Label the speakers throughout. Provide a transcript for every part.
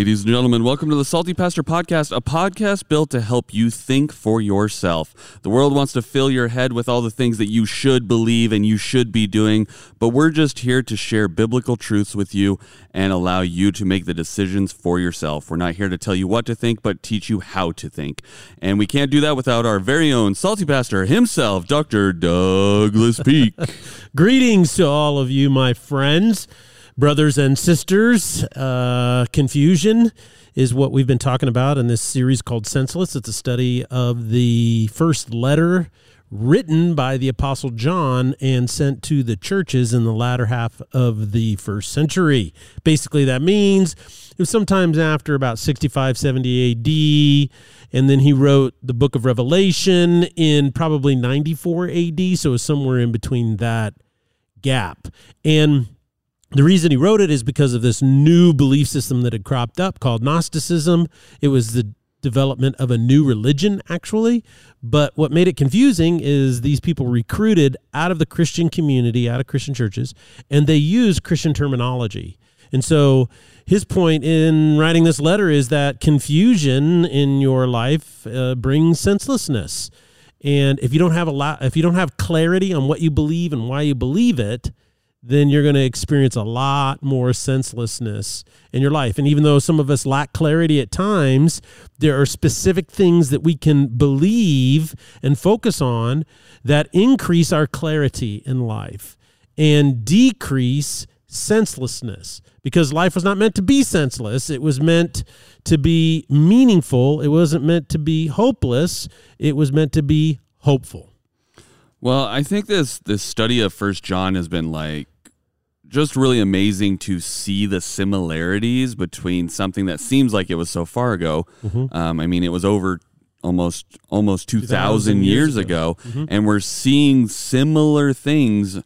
Speaker 1: Ladies and gentlemen, welcome to the Salty Pastor Podcast, a podcast built to help you think for yourself. The world wants to fill your head with all the things that you should believe and you should be doing, but we're just here to share biblical truths with you and allow you to make the decisions for yourself. We're not here to tell you what to think, but teach you how to think. And we can't do that without our very own Salty Pastor himself, Dr. Douglas Peak.
Speaker 2: Greetings to all of you, my friends brothers and sisters. Uh, confusion is what we've been talking about in this series called Senseless. It's a study of the first letter written by the Apostle John and sent to the churches in the latter half of the first century. Basically, that means it was sometimes after about 65, 70 AD. And then he wrote the book of Revelation in probably 94 AD. So it was somewhere in between that gap. And the reason he wrote it is because of this new belief system that had cropped up called Gnosticism. It was the development of a new religion, actually. But what made it confusing is these people recruited out of the Christian community, out of Christian churches, and they used Christian terminology. And so his point in writing this letter is that confusion in your life uh, brings senselessness. And if you don't have a lot, if you don't have clarity on what you believe and why you believe it, then you're going to experience a lot more senselessness in your life. And even though some of us lack clarity at times, there are specific things that we can believe and focus on that increase our clarity in life and decrease senselessness because life was not meant to be senseless. It was meant to be meaningful. It wasn't meant to be hopeless. It was meant to be hopeful.
Speaker 1: Well, I think this this study of First John has been like just really amazing to see the similarities between something that seems like it was so far ago. Mm-hmm. Um, I mean, it was over almost almost two thousand years, years ago, ago mm-hmm. and we're seeing similar things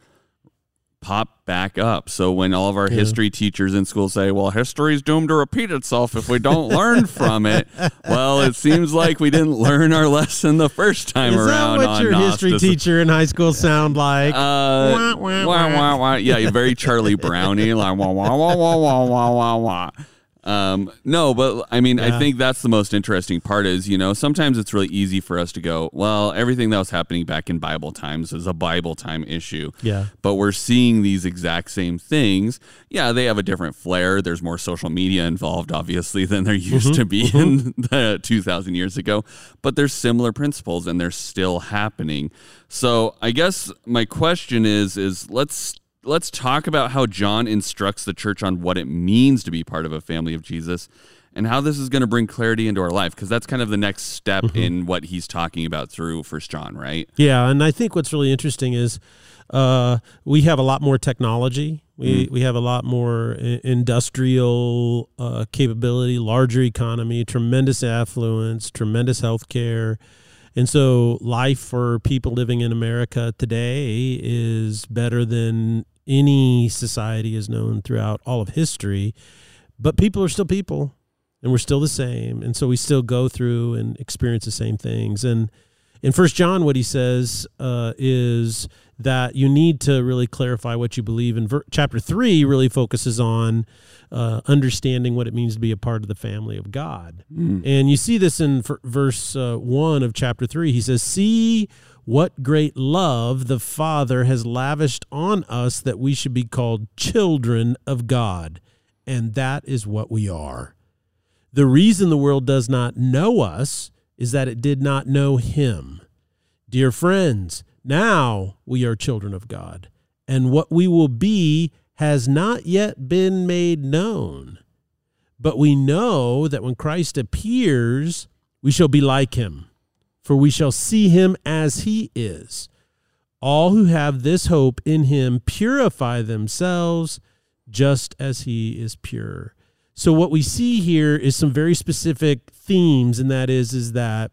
Speaker 1: pop back up. So when all of our yeah. history teachers in school say, "Well, history is doomed to repeat itself if we don't learn from it," well, it seems like we didn't learn our lesson the first time
Speaker 2: is
Speaker 1: around.
Speaker 2: Is that what your history teacher in high school sound like?
Speaker 1: Uh, wah, wah, wah, wah, Yeah, very Charlie Brownie, like wah wah wah wah wah wah wah wah. Um, no, but I mean, yeah. I think that's the most interesting part is, you know, sometimes it's really easy for us to go, well, everything that was happening back in Bible times is a Bible time issue.
Speaker 2: Yeah.
Speaker 1: But we're seeing these exact same things. Yeah, they have a different flair. There's more social media involved, obviously, than there used mm-hmm. to be mm-hmm. in the 2000 years ago. But there's similar principles and they're still happening. So I guess my question is, is let's let's talk about how John instructs the church on what it means to be part of a family of Jesus and how this is going to bring clarity into our life because that's kind of the next step mm-hmm. in what he's talking about through first john right
Speaker 2: yeah and i think what's really interesting is uh, we have a lot more technology we, mm. we have a lot more industrial uh, capability larger economy tremendous affluence tremendous health care and so life for people living in america today is better than any society has known throughout all of history. But people are still people, and we're still the same, and so we still go through and experience the same things. And in First John, what he says uh, is that you need to really clarify what you believe. And ver- chapter three really focuses on uh, understanding what it means to be a part of the family of God. Mm. And you see this in f- verse uh, one of chapter three. He says, "See." What great love the Father has lavished on us that we should be called children of God. And that is what we are. The reason the world does not know us is that it did not know Him. Dear friends, now we are children of God, and what we will be has not yet been made known. But we know that when Christ appears, we shall be like Him for we shall see him as he is. All who have this hope in him purify themselves just as he is pure. So what we see here is some very specific themes and that is is that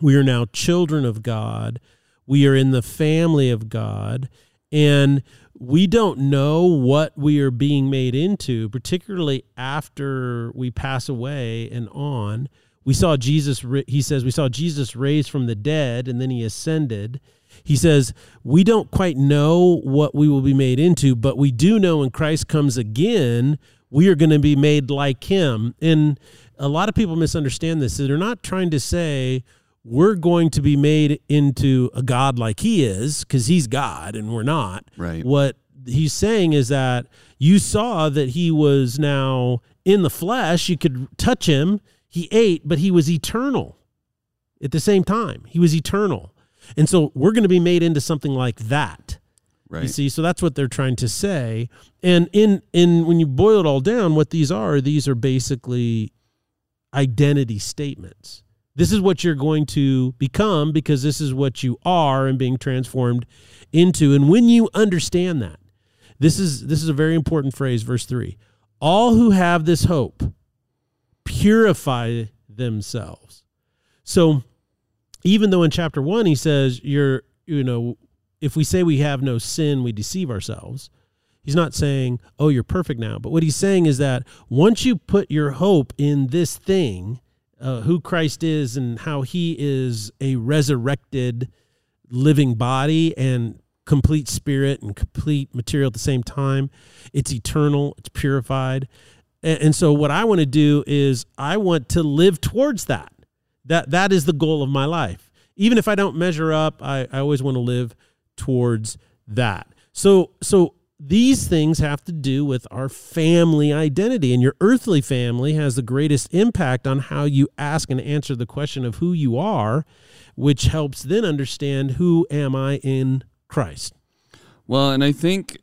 Speaker 2: we are now children of God. We are in the family of God and we don't know what we are being made into, particularly after we pass away and on we saw Jesus, he says, we saw Jesus raised from the dead and then he ascended. He says, we don't quite know what we will be made into, but we do know when Christ comes again, we are going to be made like him. And a lot of people misunderstand this. They're not trying to say we're going to be made into a God like he is because he's God and we're not.
Speaker 1: Right.
Speaker 2: What he's saying is that you saw that he was now in the flesh. You could touch him. He ate, but he was eternal at the same time. He was eternal. And so we're going to be made into something like that.
Speaker 1: Right.
Speaker 2: You see, so that's what they're trying to say. And in in when you boil it all down, what these are, these are basically identity statements. This is what you're going to become because this is what you are and being transformed into. And when you understand that, this is this is a very important phrase, verse 3. All who have this hope purify themselves. So even though in chapter 1 he says you're you know if we say we have no sin, we deceive ourselves. He's not saying, oh, you're perfect now. But what he's saying is that once you put your hope in this thing, uh, who Christ is and how he is a resurrected living body and complete spirit and complete material at the same time, it's eternal, it's purified. And, and so what I want to do is I want to live towards that. That that is the goal of my life. Even if I don't measure up, I, I always want to live towards that. So so these things have to do with our family identity and your earthly family has the greatest impact on how you ask and answer the question of who you are, which helps then understand who am I in Christ.
Speaker 1: Well, and I think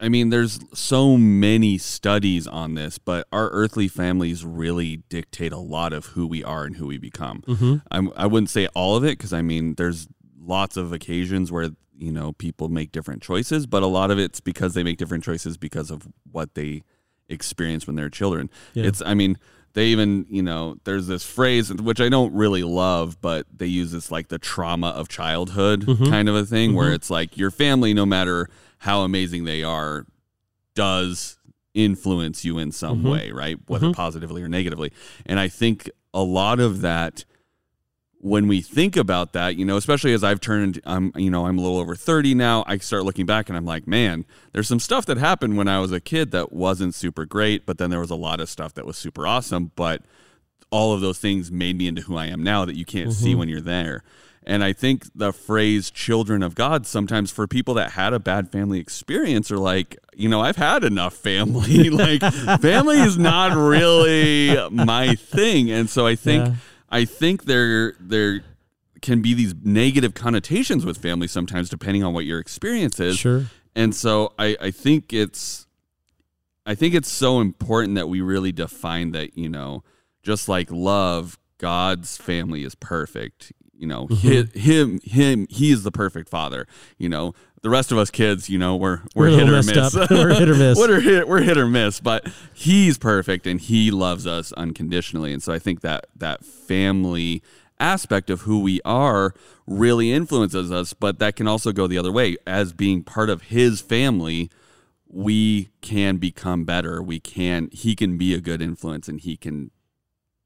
Speaker 1: I mean there's so many studies on this, but our earthly families really dictate a lot of who we are and who we become.
Speaker 2: Mm-hmm.
Speaker 1: I'm, I wouldn't say all of it because I mean there's lots of occasions where you know people make different choices but a lot of it's because they make different choices because of what they experience when they're children
Speaker 2: Yeah.
Speaker 1: it's i mean they even you know there's this phrase which i don't really love but they use this like the trauma of childhood
Speaker 2: Mhm.
Speaker 1: kind of a thing where
Speaker 2: Mhm.
Speaker 1: it's like your family no matter how amazing they are does influence you in some
Speaker 2: Mhm.
Speaker 1: way right whether
Speaker 2: Mhm.
Speaker 1: positively or negatively and i think a lot of that when we think about that, you know, especially as I've turned, I'm, you know, I'm a little over 30 now, I start looking back and I'm like, man, there's some stuff that happened when I was a kid that wasn't super great, but then there was a lot of stuff that was super awesome. But all of those things made me into who I am now that you can't see when you're there. And I think the phrase children of God sometimes for people that had a bad family experience are like, you know, I've had enough family. like, family is not really my thing. And so I think.
Speaker 2: Yeah.
Speaker 1: I think there there can be these negative connotations with family sometimes depending on what your experience is.
Speaker 2: Sure.
Speaker 1: And so I, I think it's I think it's so important that we really define that, you know, just like love, God's family is perfect. You know, mm-hmm. hi- him him he is the perfect father. You know, the rest of us kids, you know, we're
Speaker 2: We're
Speaker 1: we're, hit or miss.
Speaker 2: We're hit or miss.
Speaker 1: we're hit we're hit or miss, but he's perfect and he loves us unconditionally. And so I think that that family aspect of who we are really influences us, but that can also go the other way. As being part of his family, we can become better. We can he can be a good influence and he can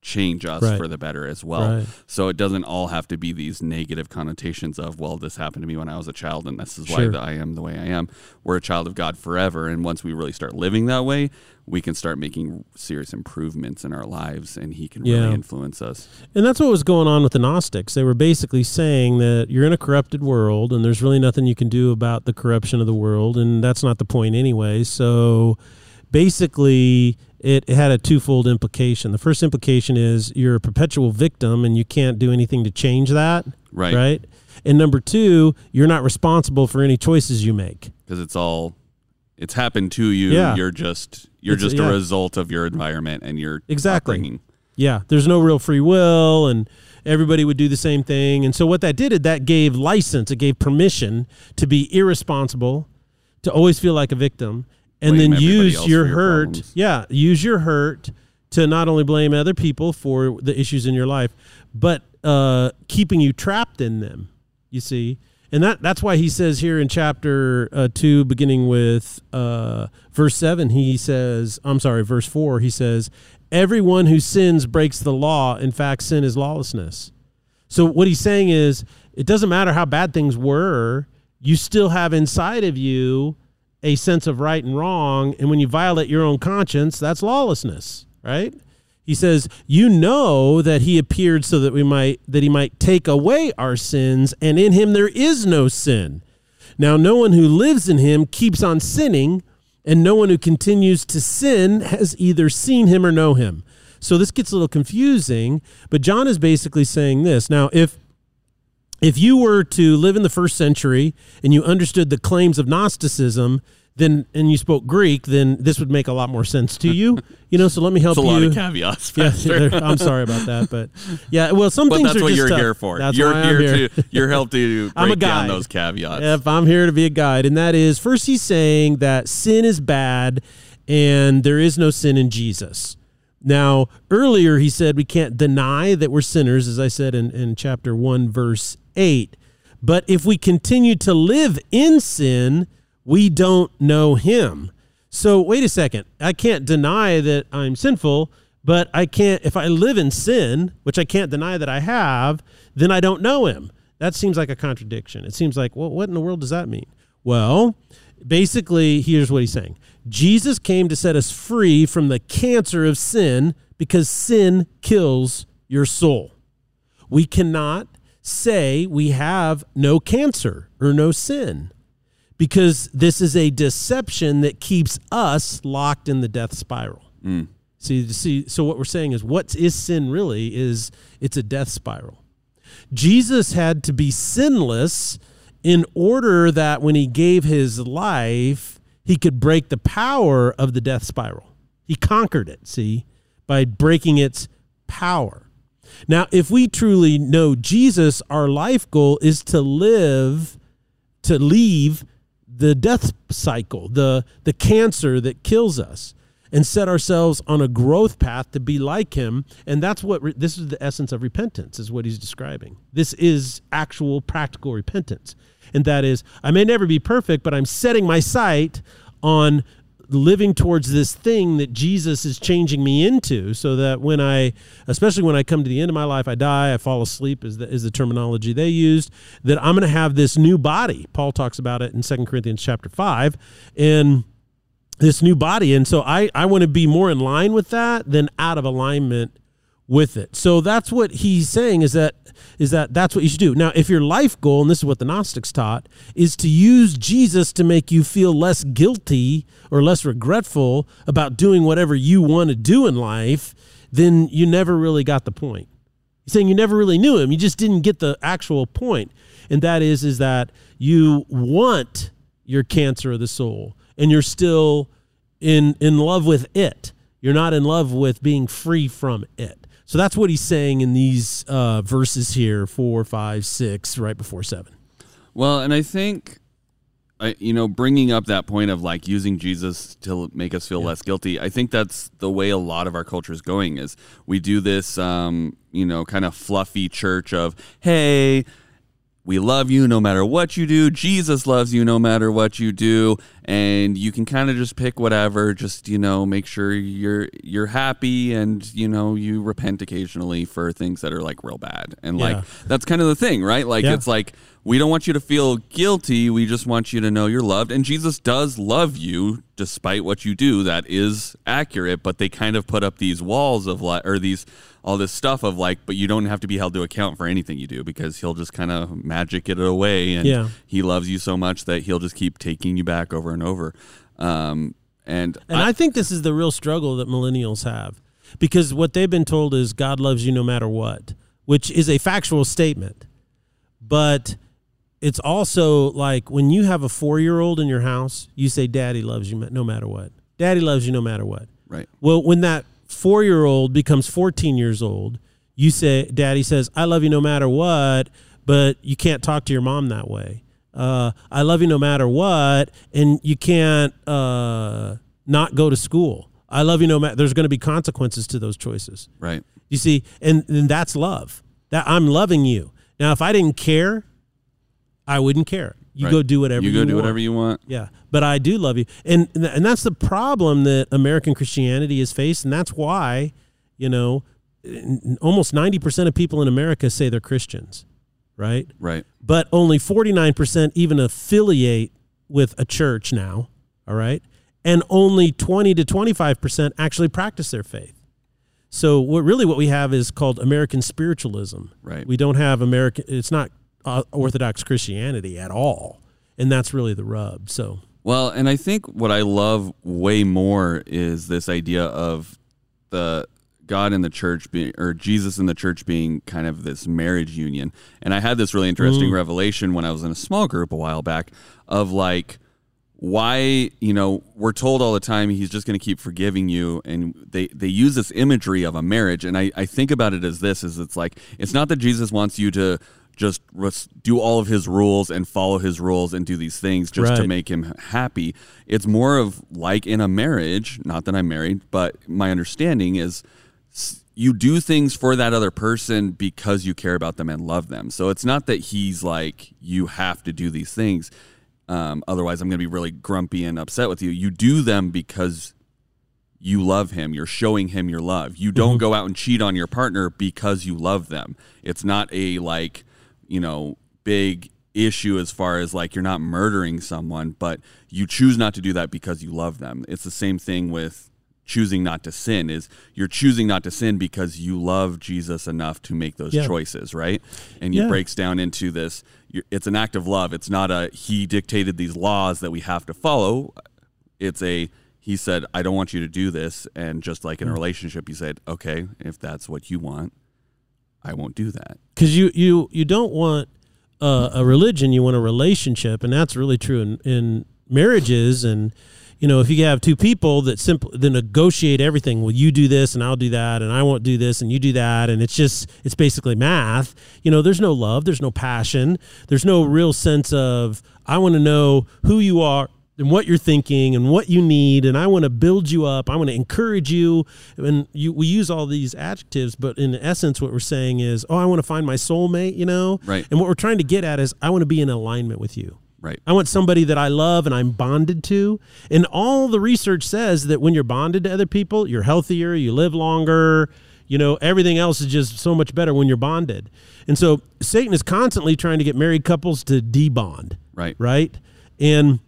Speaker 1: change us
Speaker 2: Right.
Speaker 1: for the better as well.
Speaker 2: Right.
Speaker 1: So it doesn't all have to be these negative connotations of, well, this happened to me when I was a child and this is why
Speaker 2: Sure.
Speaker 1: that I am the way I am. We're a child of God forever. And once we really start living that way, we can start making serious improvements in our lives and He can
Speaker 2: Yeah.
Speaker 1: really influence us.
Speaker 2: And that's what was going on with the Gnostics. They were basically saying that you're in a corrupted world and there's really nothing you can do about the corruption of the world. And that's not the point anyway. So basically, it, it had a twofold implication. The first implication is you're a perpetual victim and you can't do anything to change that.
Speaker 1: Right.
Speaker 2: Right. And number two, you're not responsible for any choices you make.
Speaker 1: Because it's all, it's happened to you.
Speaker 2: Yeah.
Speaker 1: You're just, you're
Speaker 2: It's-
Speaker 1: just
Speaker 2: yeah.
Speaker 1: a result of your environment and your
Speaker 2: Exactly.
Speaker 1: upbringing.
Speaker 2: Yeah, there's no real free will, and everybody would do the same thing. And so what that did is that gave license, it gave permission to be irresponsible, to always feel like a victim, and then use your hurt.
Speaker 1: problems.
Speaker 2: Yeah, use your hurt to not only blame other people for the issues in your life, but uh, keeping you trapped in them. You see. And that, that's why he says here in chapter uh, 2, beginning with uh, verse 7, he says, I'm sorry, verse 4, he says, Everyone who sins breaks the law. In fact, sin is lawlessness. So what he's saying is, it doesn't matter how bad things were, you still have inside of you a sense of right and wrong. And when you violate your own conscience, that's lawlessness, right? He says, "You know that he appeared so that we might that he might take away our sins, and in him there is no sin. Now no one who lives in him keeps on sinning, and no one who continues to sin has either seen him or know him." So this gets a little confusing, but John is basically saying this. Now, if if you were to live in the first century and you understood the claims of Gnosticism, then and you spoke Greek, then this would make a lot more sense to you. You know, so let me help
Speaker 1: It's a
Speaker 2: you.
Speaker 1: lot of caveats.
Speaker 2: yeah,
Speaker 1: Pastor.
Speaker 2: I'm sorry about that, but yeah, well, some
Speaker 1: but
Speaker 2: things
Speaker 1: that's
Speaker 2: are
Speaker 1: what
Speaker 2: just
Speaker 1: you're
Speaker 2: tough.
Speaker 1: here for.
Speaker 2: That's
Speaker 1: you're
Speaker 2: why I'm
Speaker 1: here, to you're help to
Speaker 2: I'm a
Speaker 1: break down those caveats.
Speaker 2: If I'm here to be a guide, and that is first, he's saying that sin is bad and there is no sin in Jesus. Now, earlier he said we can't deny that we're sinners, as I said in, in chapter 1, verse 8. But if we continue to live in sin, we don't know him. So, wait a second. I can't deny that I'm sinful, but I can't, if I live in sin, which I can't deny that I have, then I don't know him. That seems like a contradiction. It seems like, well, what in the world does that mean? Well, basically, here's what he's saying Jesus came to set us free from the cancer of sin because sin kills your soul. We cannot say we have no cancer or no sin because this is a deception that keeps us locked in the death spiral. Mm. See, see, so what we're saying is, what is sin really? Is it's a death spiral. Jesus had to be sinless in order that when he gave his life, he could break the power of the death spiral. He conquered it, see, by breaking its power. Now, if we truly know Jesus, our life goal is to live, to leave the death cycle, the, the cancer that kills us, and set ourselves on a growth path to be like him. And that's what re- this is the essence of repentance, is what he's describing. This is actual practical repentance. And that is, I may never be perfect, but I'm setting my sight on living towards this thing that Jesus is changing me into so that when I especially when I come to the end of my life I die I fall asleep is the, is the terminology they used that I'm going to have this new body Paul talks about it in 2 Corinthians chapter 5 and this new body and so I I want to be more in line with that than out of alignment with it. So that's what he's saying is that is that that's what you should do. Now, if your life goal, and this is what the Gnostics taught, is to use Jesus to make you feel less guilty or less regretful about doing whatever you want to do in life, then you never really got the point. He's saying you never really knew him. You just didn't get the actual point. And that is is that you want your cancer of the soul and you're still in in love with it. You're not in love with being free from it. So that's what he's saying in these uh, verses here, four, five, six, right before seven.
Speaker 1: Well, and I think, I, you know, bringing up that point of like using Jesus to make us feel less guilty, I think that's the way a lot of our culture is going. Is we do this, um, you know, kind of fluffy church of, hey, we love you no matter what you do. Jesus loves you no matter what you do, and you can kind of just pick whatever. Just you know, make sure you're you're happy, and you know, you repent occasionally for things that are like real bad. And like
Speaker 2: Yeah.
Speaker 1: that's kind of the thing, right? Like
Speaker 2: Yeah.
Speaker 1: it's like we don't want you to feel guilty. We just want you to know you're loved, and Jesus does love you despite what you do. That is accurate, but they kind of put up these walls of like or these all this stuff of like, but you don't have to be held to account for anything you do because he'll just kind of magic it away, and
Speaker 2: Yeah.
Speaker 1: he loves you so much that he'll just keep taking you back over and over. Um, and
Speaker 2: And I, think this is the real struggle that millennials have because what they've been told is God loves you no matter what, which is a factual statement. But it's also like when you have a four year old in your house, you say, Daddy loves you no matter what. Daddy loves you no matter what.
Speaker 1: right,
Speaker 2: Well, when that four year old becomes 14 years old, you say, Daddy says, I love you no matter what, but you can't talk to your mom that way. Uh, I love you no matter what, and you can't uh, not go to school. I love you no matter. There's going to be consequences to those choices.
Speaker 1: right,
Speaker 2: You see, and, and that's love. That I'm loving you. Now, if I didn't care, I wouldn't care. You
Speaker 1: right.
Speaker 2: go do whatever
Speaker 1: you
Speaker 2: you,
Speaker 1: go do
Speaker 2: want.
Speaker 1: whatever you want.
Speaker 2: Yeah, but I do love you, and and that's the problem that American Christianity is faced, and that's why, you know, almost ninety percent of people in America say they're Christians, right?
Speaker 1: Right,
Speaker 2: But only forty nine percent even affiliate with a church now, All right. And only 20 to 25% actually practice their faith. So what really what we have is called American spiritualism.
Speaker 1: Right.
Speaker 2: We don't have American it's not uh, orthodox Christianity at all. And that's really the rub. So
Speaker 1: Well, and I think what I love way more is this idea of the God in the church being, or Jesus in the church being kind of this marriage union. And I had this really interesting mm. revelation when I was in a small group a while back of like, why you know we're told all the time he's just going to keep forgiving you and they they use this imagery of a marriage. And I, I think about it as this is it's like it's not that jesus wants you to just do all of his rules and follow his rules and do these things just to make him happy. It's more of like in a marriage not that i'm married but my understanding is you do things for that other person because you care about them and love them so it's not that he's like you have to do these things um, otherwise, I'm going to be really grumpy and upset with you. You do them because you love him. You're showing him your love. You don't go out and cheat on your partner because you love them. It's not a like, you know, big issue as far as like you're not murdering someone, but you choose not to do that because you love them. It's the same thing with choosing not to sin is you're choosing not to sin because you love Jesus enough to make those
Speaker 2: Yeah.
Speaker 1: choices, right? And it
Speaker 2: Yeah.
Speaker 1: breaks down into this it's an act of love. It's not a he dictated these laws that we have to follow. It's a he said I don't want you to do this and just like
Speaker 2: Mm.
Speaker 1: in a relationship he said, "Okay, if that's what you want, I won't do that."
Speaker 2: because you you you don't want uh, a religion you want a relationship and that's really true in, in marriages and you know if you have two people that simply that negotiate everything well you do this and i'll do that and i won't do this and you do that and it's just it's basically math you know there's no love there's no passion there's no real sense of i want to know who you are and what you're thinking and what you need and i want to build you up i want to encourage you. And you we use all these adjectives but in essence what we're saying is oh i want to find my soulmate you know?
Speaker 1: Right.
Speaker 2: and what we're trying to get at is i want to be in alignment with you
Speaker 1: Right.
Speaker 2: I want somebody that I love and I'm bonded to. And all the research says that when you're bonded to other people, you're healthier, you live longer, you know, everything else is just so much better when you're bonded. And so Satan is constantly trying to get married couples to debond
Speaker 1: Right.
Speaker 2: right? And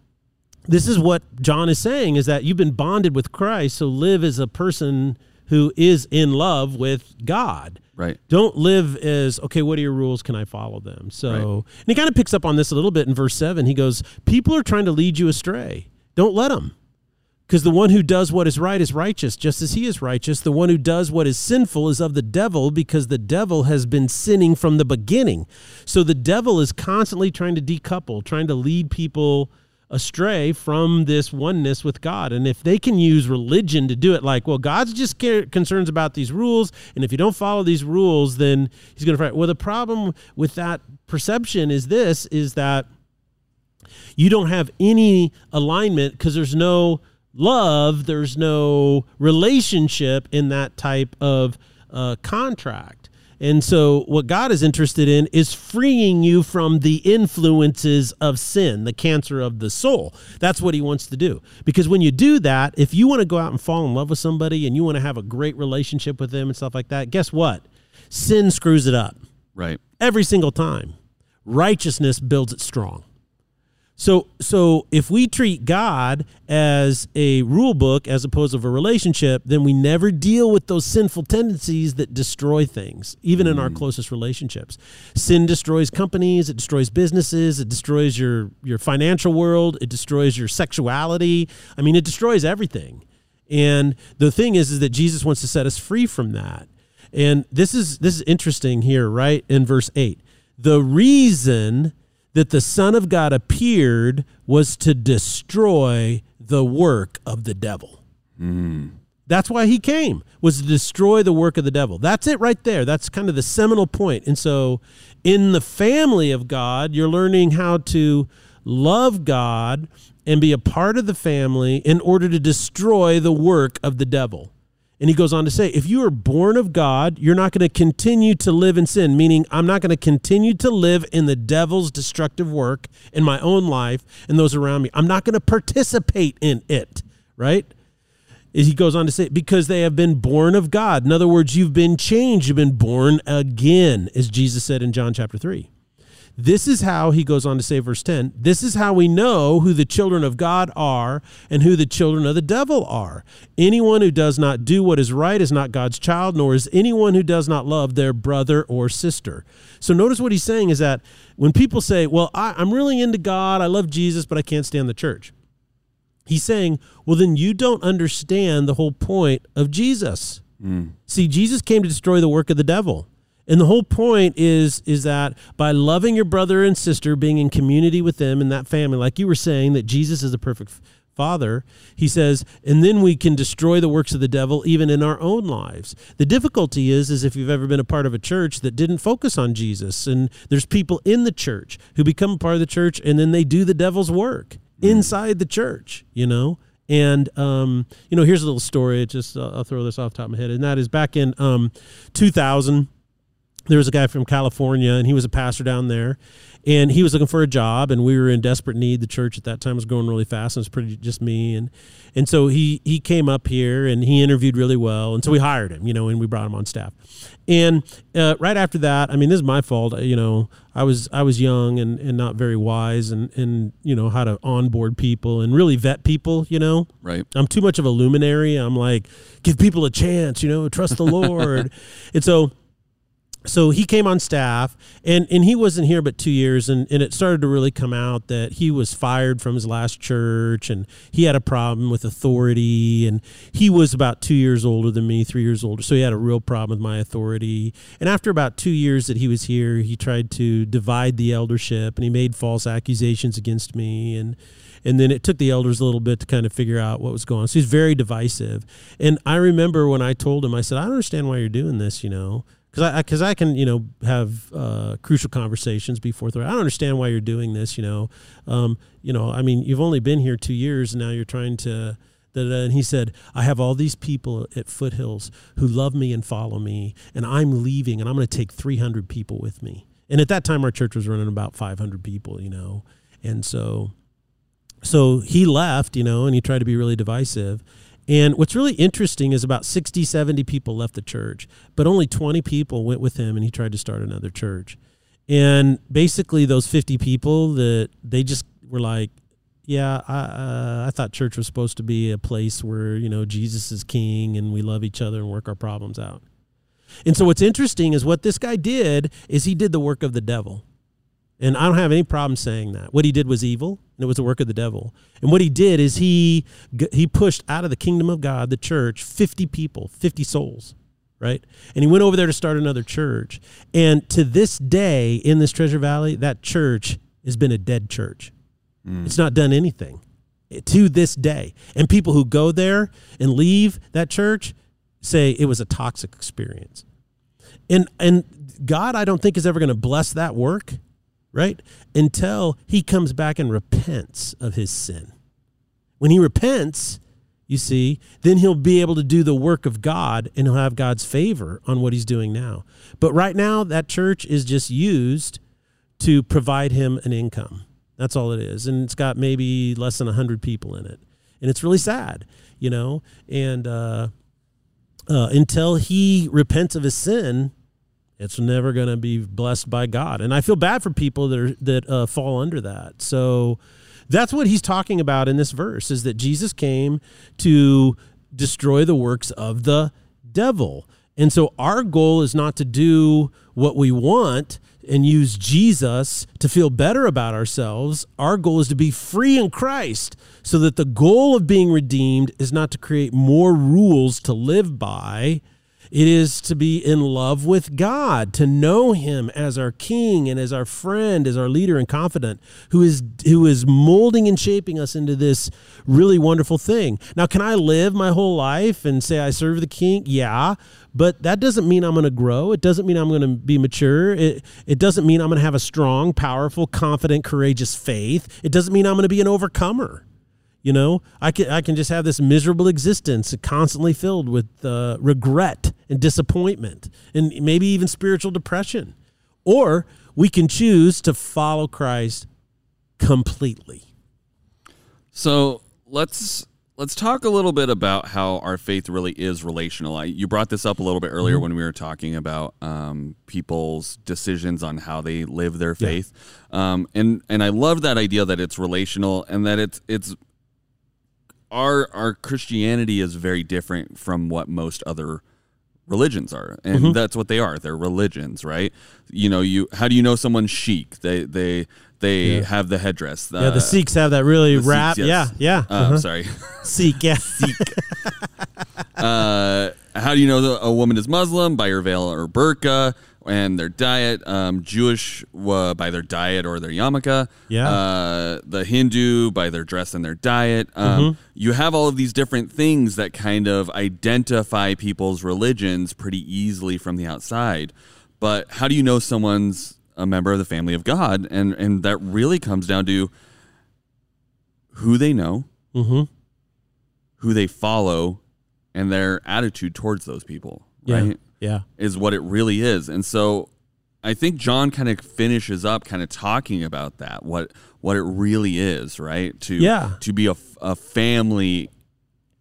Speaker 2: this is what John is saying is that you've been bonded with Christ, so live as a person who is in love with God.
Speaker 1: Right.
Speaker 2: Don't live as okay. What are your rules? Can I follow them? So,
Speaker 1: Right.
Speaker 2: and he kind of picks up on this a little bit in verse seven. He goes, "People are trying to lead you astray. Don't let them, because the one who does what is right is righteous, just as he is righteous. The one who does what is sinful is of the devil, because the devil has been sinning from the beginning. So the devil is constantly trying to decouple, trying to lead people." Astray from this oneness with God. And if they can use religion to do it, like, well, God's just care, concerns about these rules, and if you don't follow these rules, then He's going to fight. Well, the problem with that perception is this: is that you don't have any alignment because there's no love, there's no relationship in that type of uh, contract. And so, what God is interested in is freeing you from the influences of sin, the cancer of the soul. That's what He wants to do. Because when you do that, if you want to go out and fall in love with somebody and you want to have a great relationship with them and stuff like that, guess what? Sin screws it up
Speaker 1: Right.
Speaker 2: every single time. Righteousness builds it strong. So so if we treat God as a rule book as opposed to a relationship, then we never deal with those sinful tendencies that destroy things, even in our mm. closest relationships. Sin destroys companies, it destroys businesses, it destroys your your financial world, it destroys your sexuality. I mean, it destroys everything. And the thing is is that Jesus wants to set us free from that. And this is this is interesting here, right? In verse 8. The reason that the Son of God appeared was to destroy the work of the devil. Hmm. That's why he came, was to destroy the work of the devil. That's it right there. That's kind of the seminal point. And so in the family of God, you're learning how to love God and be a part of the family in order to destroy the work of the devil. And he goes on to say, if you are born of God, you're not going to continue to live in sin, meaning I'm not going to continue to live in the devil's destructive work in my own life and those around me. I'm not going to participate in it, right? He goes on to say, because they have been born of God. In other words, you've been changed. You've been born again, as Jesus said in John chapter 3. This is how he goes on to say, verse 10 this is how we know who the children of God are and who the children of the devil are. Anyone who does not do what is right is not God's child, nor is anyone who does not love their brother or sister. So notice what he's saying is that when people say, Well, I, I'm really into God, I love Jesus, but I can't stand the church. He's saying, Well, then you don't understand the whole point of Jesus. Mm. See, Jesus came to destroy the work of the devil. And the whole point is is that by loving your brother and sister, being in community with them in that family, like you were saying, that Jesus is the perfect father, he says, and then we can destroy the works of the devil even in our own lives. The difficulty is, is if you've ever been a part of a church that didn't focus on Jesus, and there's people in the church who become a part of the church and then they do the devil's work mm. inside the church, you know. And um, you know, here's a little story. It just uh, I'll throw this off top of my head, and that is back in um, 2000 there was a guy from California and he was a pastor down there and he was looking for a job and we were in desperate need. The church at that time was growing really fast and it was pretty just me and and so he he came up here and he interviewed really well and so we hired him you know and we brought him on staff. And uh, right after that i mean this is my fault you know i was i was young and and not very wise and and you know how to onboard people and really vet people you know?
Speaker 1: Right.
Speaker 2: I'm too much of a luminary. I'm like give people a chance you know trust the lord. And so so he came on staff and, and he wasn't here but two years and, and it started to really come out that he was fired from his last church and he had a problem with authority and he was about two years older than me three years older so he had a real problem with my authority and after about two years that he was here he tried to divide the eldership and he made false accusations against me and and then it took the elders a little bit to kind of figure out what was going on. So he's very divisive. And I remember when I told him, I said, I don't understand why you're doing this, you know because I because I, I, can you know have uh, crucial conversations before I don't understand why you're doing this. You know, um, you know. I mean, you've only been here two years, and now you're trying to. And he said, I have all these people at Foothills who love me and follow me, and I'm leaving, and I'm going to take 300 people with me. And at that time, our church was running about 500 people, you know, and so, so he left, you know, and he tried to be really divisive. And what's really interesting is about 60, 70 people left the church, but only 20 people went with him and he tried to start another church. And basically, those 50 people that they just were like, yeah, I, uh, I thought church was supposed to be a place where, you know, Jesus is king and we love each other and work our problems out. And so what's interesting is what this guy did is he did the work of the devil. And I don't have any problem saying that. What he did was evil, and it was the work of the devil. And what he did is he he pushed out of the kingdom of God, the church, 50 people, 50 souls, right? And he went over there to start another church. And to this day in this Treasure Valley, that church has been a dead church. Mm. It's not done anything to this day. And people who go there and leave that church say it was a toxic experience. And and God, I don't think is ever going to bless that work right? Until he comes back and repents of his sin. When he repents, you see, then he'll be able to do the work of God and he'll have God's favor on what he's doing now. But right now, that church is just used to provide him an income. That's all it is. And it's got maybe less than 100 people in it. And it's really sad, you know? And uh, uh, until he repents of his sin, it's never going to be blessed by God. And I feel bad for people that are, that uh, fall under that. So that's what he's talking about in this verse is that Jesus came to destroy the works of the devil. And so our goal is not to do what we want and use Jesus to feel better about ourselves. Our goal is to be free in Christ so that the goal of being redeemed is not to create more rules to live by it is to be in love with God, to know him as our king and as our friend, as our leader and confidant, who is who is molding and shaping us into this really wonderful thing. Now, can I live my whole life and say I serve the king? Yeah, but that doesn't mean I'm going to grow. It doesn't mean I'm going to be mature. It, it doesn't mean I'm going to have a strong, powerful, confident, courageous faith. It doesn't mean I'm going to be an overcomer. You know, I can I can just have this miserable existence constantly filled with uh, regret and disappointment and maybe even spiritual depression. Or we can choose to follow Christ completely.
Speaker 1: So let's let's talk a little bit about how our faith really is relational. I, you brought this up a little bit earlier
Speaker 2: Mm-hmm.
Speaker 1: when we were talking about um, people's decisions on how they live their
Speaker 2: Yeah.
Speaker 1: faith, um, and and I love that idea that it's relational and that it's it's our our Christianity is very different from what most other religions are and
Speaker 2: Mm-hmm.
Speaker 1: that's what they are they're religions right you know you how do you know someone's chic they they they
Speaker 2: Yeah.
Speaker 1: have the headdress
Speaker 2: yeah, the
Speaker 1: uh,
Speaker 2: Sikhs have that really wrap
Speaker 1: yes.
Speaker 2: Yeah, yeah.
Speaker 1: uh,
Speaker 2: uh-huh.
Speaker 1: sorry
Speaker 2: Sikh, yeah.
Speaker 1: uh, how do you know a woman is Muslim by her veil or burqa and their diet? Um, Jewish uh, by their diet or their yarmulke.
Speaker 2: Yeah.
Speaker 1: Uh, the Hindu by their dress and their diet. Um,
Speaker 2: Mm-hmm.
Speaker 1: You have all of these different things that kind of identify people's religions pretty easily from the outside. But how do you know someone's a member of the family of God? And and that really comes down to who they know,
Speaker 2: mm-hmm.
Speaker 1: who they follow and their attitude towards those people,
Speaker 2: Yeah.
Speaker 1: right?
Speaker 2: Yeah.
Speaker 1: Is what it really is. And so I think John kind of finishes up kind of talking about that, what what it really is, right? To
Speaker 2: Yeah.
Speaker 1: to be a, a family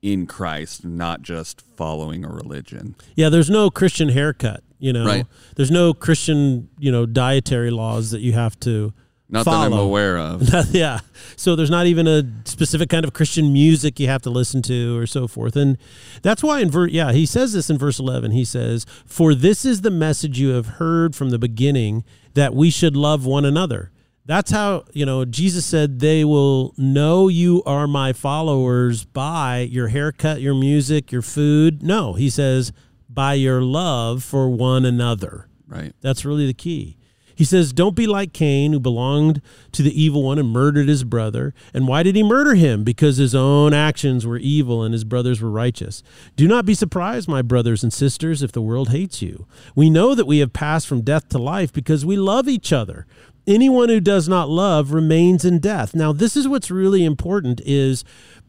Speaker 1: in Christ, not just following a religion.
Speaker 2: Yeah, there's no Christian haircut, you know.
Speaker 1: Right.
Speaker 2: There's no Christian, you know, dietary laws that you have to
Speaker 1: Not that I'm aware of.
Speaker 2: yeah. So there's not even a specific kind of Christian music you have to listen to or so forth. And that's why in verse yeah, he says this in verse 11. He says, "For this is the message you have heard from the beginning that we should love one another." That's how, you know, Jesus said they will know you are my followers by your haircut, your music, your food. No, he says by your love for one another.
Speaker 1: Right.
Speaker 2: That's really the key. He says, Don't be like Cain, who belonged to the evil one and murdered his brother. And why did he murder him? Because his own actions were evil and his brothers were righteous. Do not be surprised, my brothers and sisters, if the world hates you. We know that we have passed from death to life because we love each other. Anyone who does not love remains in death. Now, this is what's really important is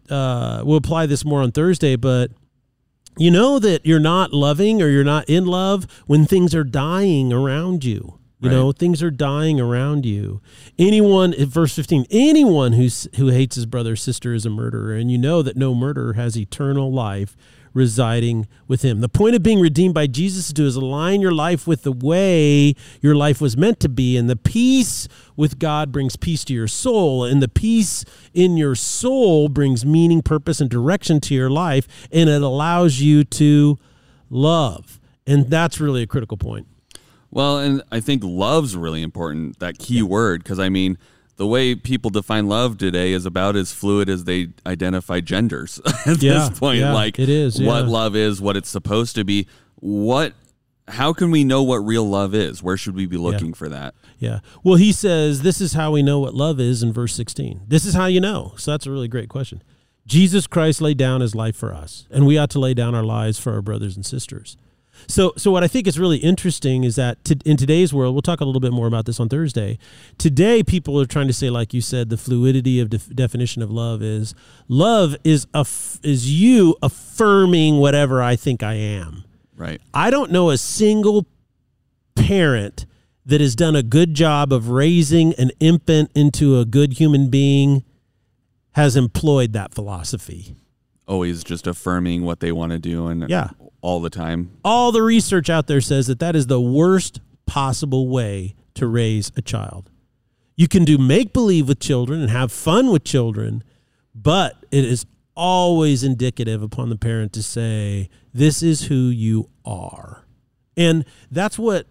Speaker 2: uh, we'll apply this more on Thursday, but you know that you're not loving or you're not in love when things are dying around you. You
Speaker 1: Right.
Speaker 2: know, things are dying around you. Anyone, verse 15, anyone who's, who hates his brother or sister is a murderer, and you know that no murderer has eternal life residing with him. The point of being redeemed by Jesus is to is align your life with the way your life was meant to be, and the peace with God brings peace to your soul, and the peace in your soul brings meaning, purpose, and direction to your life, and it allows you to love. And that's really a critical point.
Speaker 1: Well, and I think love's really important, that key word, because I mean, the way people define love today is about as fluid as they identify genders at
Speaker 2: Yeah,
Speaker 1: this point.
Speaker 2: yeah,
Speaker 1: like
Speaker 2: it is,
Speaker 1: what
Speaker 2: yeah.
Speaker 1: love is, what it's supposed to be. What how can we know what real love is? Where should we be looking for that?
Speaker 2: Yeah. Well, he says this is how we know what love is in verse 16. This is how you know. So that's a really great question. Jesus Christ laid down his life for us, and we ought to lay down our lives for our brothers and sisters. So, so what I think is really interesting is that to, in today's world, we'll talk a little bit more about this on Thursday. Today, people are trying to say, like you said, the fluidity of def- definition of love is love is aff- is you affirming whatever I think I am.
Speaker 1: Right.
Speaker 2: I don't know a single parent that has done a good job of raising an infant into a good human being has employed that philosophy.
Speaker 1: Always just affirming what they want to do and
Speaker 2: Yeah.
Speaker 1: All the time.
Speaker 2: All the research out there says that that is the worst possible way to raise a child. You can do make believe with children and have fun with children, but it is always indicative upon the parent to say, This is who you are. And that's what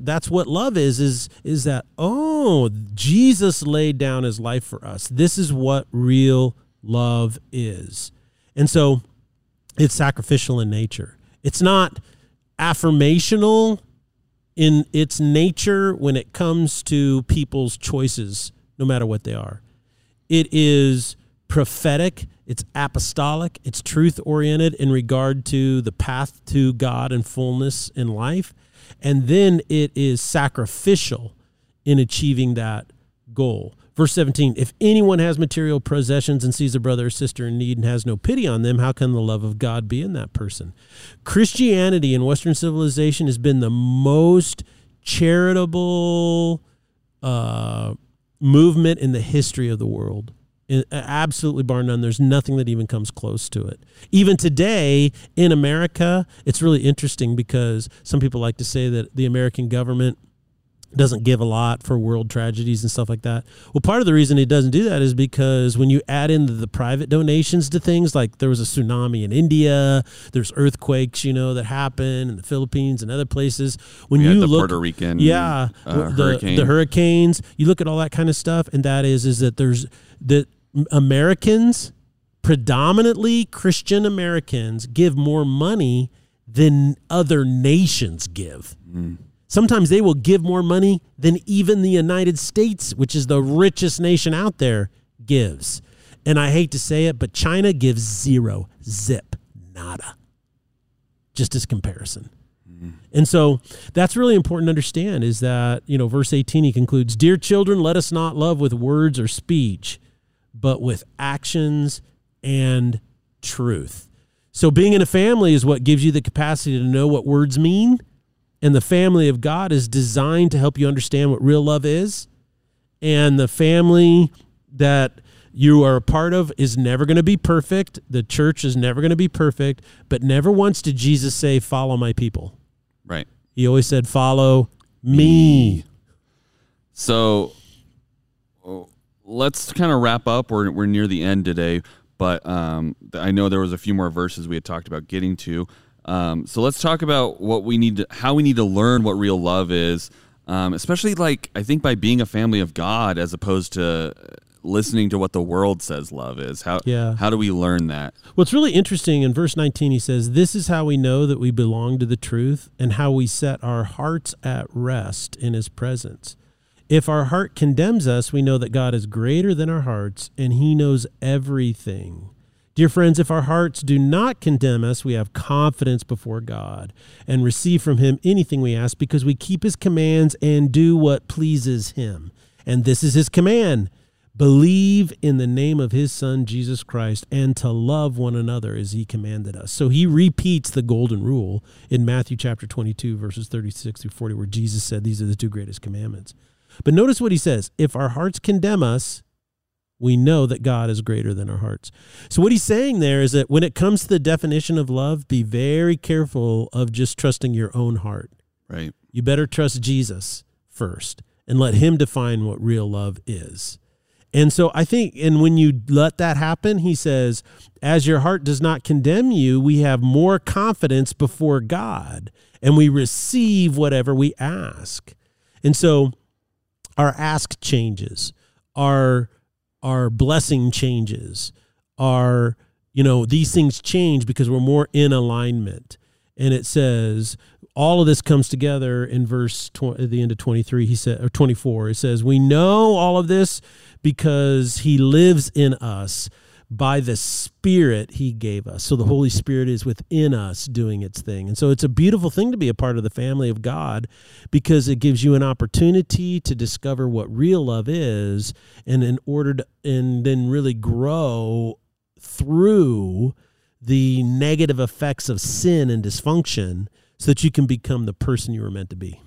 Speaker 2: that's what love is is is that oh Jesus laid down his life for us. This is what real love is. And so it's sacrificial in nature. It's not affirmational in its nature when it comes to people's choices, no matter what they are. It is prophetic, it's apostolic, it's truth oriented in regard to the path to God and fullness in life. And then it is sacrificial in achieving that goal. Verse 17 If anyone has material possessions and sees a brother or sister in need and has no pity on them, how can the love of God be in that person? Christianity in Western civilization has been the most charitable uh, movement in the history of the world. Absolutely bar none. There's nothing that even comes close to it. Even today in America, it's really interesting because some people like to say that the American government doesn't give a lot for world tragedies and stuff like that. Well, part of the reason it doesn't do that is because when you add in the private donations to things like there was a tsunami in India, there's earthquakes, you know, that happen in the Philippines and other places. When
Speaker 1: We
Speaker 2: you
Speaker 1: had the
Speaker 2: look,
Speaker 1: Puerto Rican,
Speaker 2: yeah,
Speaker 1: uh,
Speaker 2: the,
Speaker 1: hurricane.
Speaker 2: the hurricanes, you look at all that kind of stuff, and that is is that there's that Americans, predominantly Christian Americans, give more money than other nations give. Sometimes they will give more money than even the United States, which is the richest nation out there, gives. And I hate to say it, but China gives zero, zip, nada. Just as comparison. Mm-hmm. And so that's really important to understand is that, you know, verse 18 he concludes, Dear children, let us not love with words or speech, but with actions and truth. So being in a family is what gives you the capacity to know what words mean. And the family of God is designed to help you understand what real love is. And the family that you are a part of is never going to be perfect. The church is never going to be perfect, but never once did Jesus say, Follow my people.
Speaker 1: Right.
Speaker 2: He always said, Follow me.
Speaker 1: So let's kind of wrap up. We're, we're near the end today, but um, I know there was a few more verses we had talked about getting to. Um, so let's talk about what we need to, how we need to learn what real love is, um, especially like I think by being a family of God as opposed to listening to what the world says love is. How
Speaker 2: Yeah.
Speaker 1: how do we learn that?
Speaker 2: What's really interesting in verse 19, he says, This is how we know that we belong to the truth and how we set our hearts at rest in his presence. If our heart condemns us, we know that God is greater than our hearts and he knows everything. Dear friends, if our hearts do not condemn us, we have confidence before God and receive from him anything we ask because we keep his commands and do what pleases him. And this is his command believe in the name of his son Jesus Christ and to love one another as he commanded us. So he repeats the golden rule in Matthew chapter 22 verses 36 through 40 where Jesus said these are the two greatest commandments. But notice what he says, if our hearts condemn us, we know that God is greater than our hearts. So what he's saying there is that when it comes to the definition of love, be very careful of just trusting your own heart.
Speaker 1: Right.
Speaker 2: You better trust Jesus first and let him define what real love is. And so I think, and when you let that happen, he says, as your heart does not condemn you, we have more confidence before God and we receive whatever we ask. And so our ask changes, our our blessing changes, our you know these things change because we're more in alignment. And it says all of this comes together in verse tw- at the end of 23 he said or 24 it says we know all of this because he lives in us by the spirit he gave us so the holy spirit is within us doing its thing and so it's a beautiful thing to be a part of the family of god because it gives you an opportunity to discover what real love is and in order to and then really grow through the negative effects of sin and dysfunction so that you can become the person you were meant to be.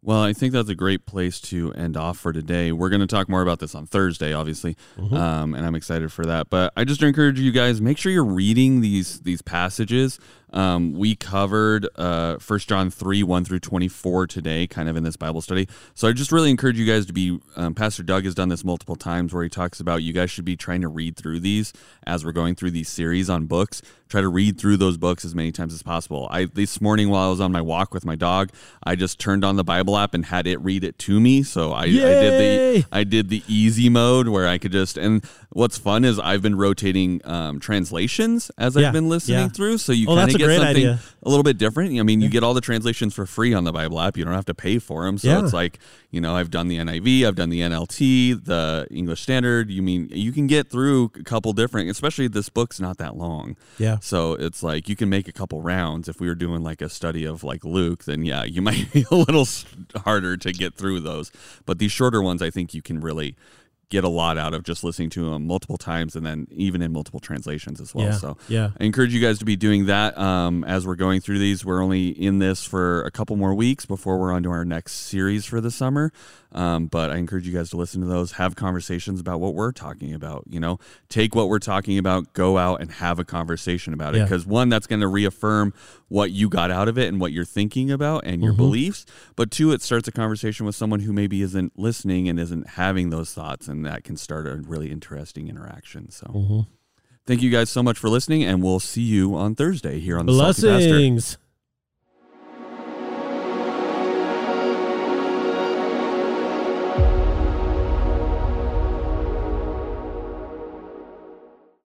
Speaker 1: Well, I think that's a great place to end off for today. We're going to talk more about this on Thursday, obviously, um, and I'm excited for that. But I just encourage you guys make sure you're reading these these passages. Um, we covered uh, 1 John three one through twenty four today, kind of in this Bible study. So I just really encourage you guys to be. Um, Pastor Doug has done this multiple times, where he talks about you guys should be trying to read through these as we're going through these series on books. Try to read through those books as many times as possible. I this morning while I was on my walk with my dog, I just turned on the Bible app and had it read it to me. So I, I did the I did the easy mode where I could just and what's fun is I've been rotating um, translations as
Speaker 2: Yeah,
Speaker 1: I've been listening
Speaker 2: yeah.
Speaker 1: through, so you
Speaker 2: Oh,
Speaker 1: kind of get something
Speaker 2: idea.
Speaker 1: a little bit different. I mean, you get all the translations for free on the Bible app. You don't have to pay for them. So
Speaker 2: Yeah.
Speaker 1: it's like you know I've done the NIV, I've done the NLT, the English Standard. You mean you can get through a couple different, especially this book's not that long.
Speaker 2: Yeah.
Speaker 1: So it's like you can make a couple rounds. If we were doing like a study of like Luke, then yeah, you might be a little harder to get through those. But these shorter ones, I think you can really get a lot out of just listening to them multiple times and then even in multiple translations as well.
Speaker 2: Yeah,
Speaker 1: So
Speaker 2: yeah.
Speaker 1: I encourage you guys to be doing that um, as we're going through these. We're only in this for a couple more weeks before we're on to our next series for the summer. Um, but I encourage you guys to listen to those, have conversations about what we're talking about. You know, take what we're talking about, go out and have a conversation about it.
Speaker 2: Yeah.
Speaker 1: Because one, that's going to reaffirm what you got out of it and what you're thinking about and your
Speaker 2: Mhm.
Speaker 1: beliefs. But two, it starts a conversation with someone who maybe isn't listening and isn't having those thoughts, and that can start a really interesting interaction. So,
Speaker 2: Mhm.
Speaker 1: thank you guys so much for listening, and we'll see you on Thursday here on the Salty Pastor.
Speaker 2: Blessings.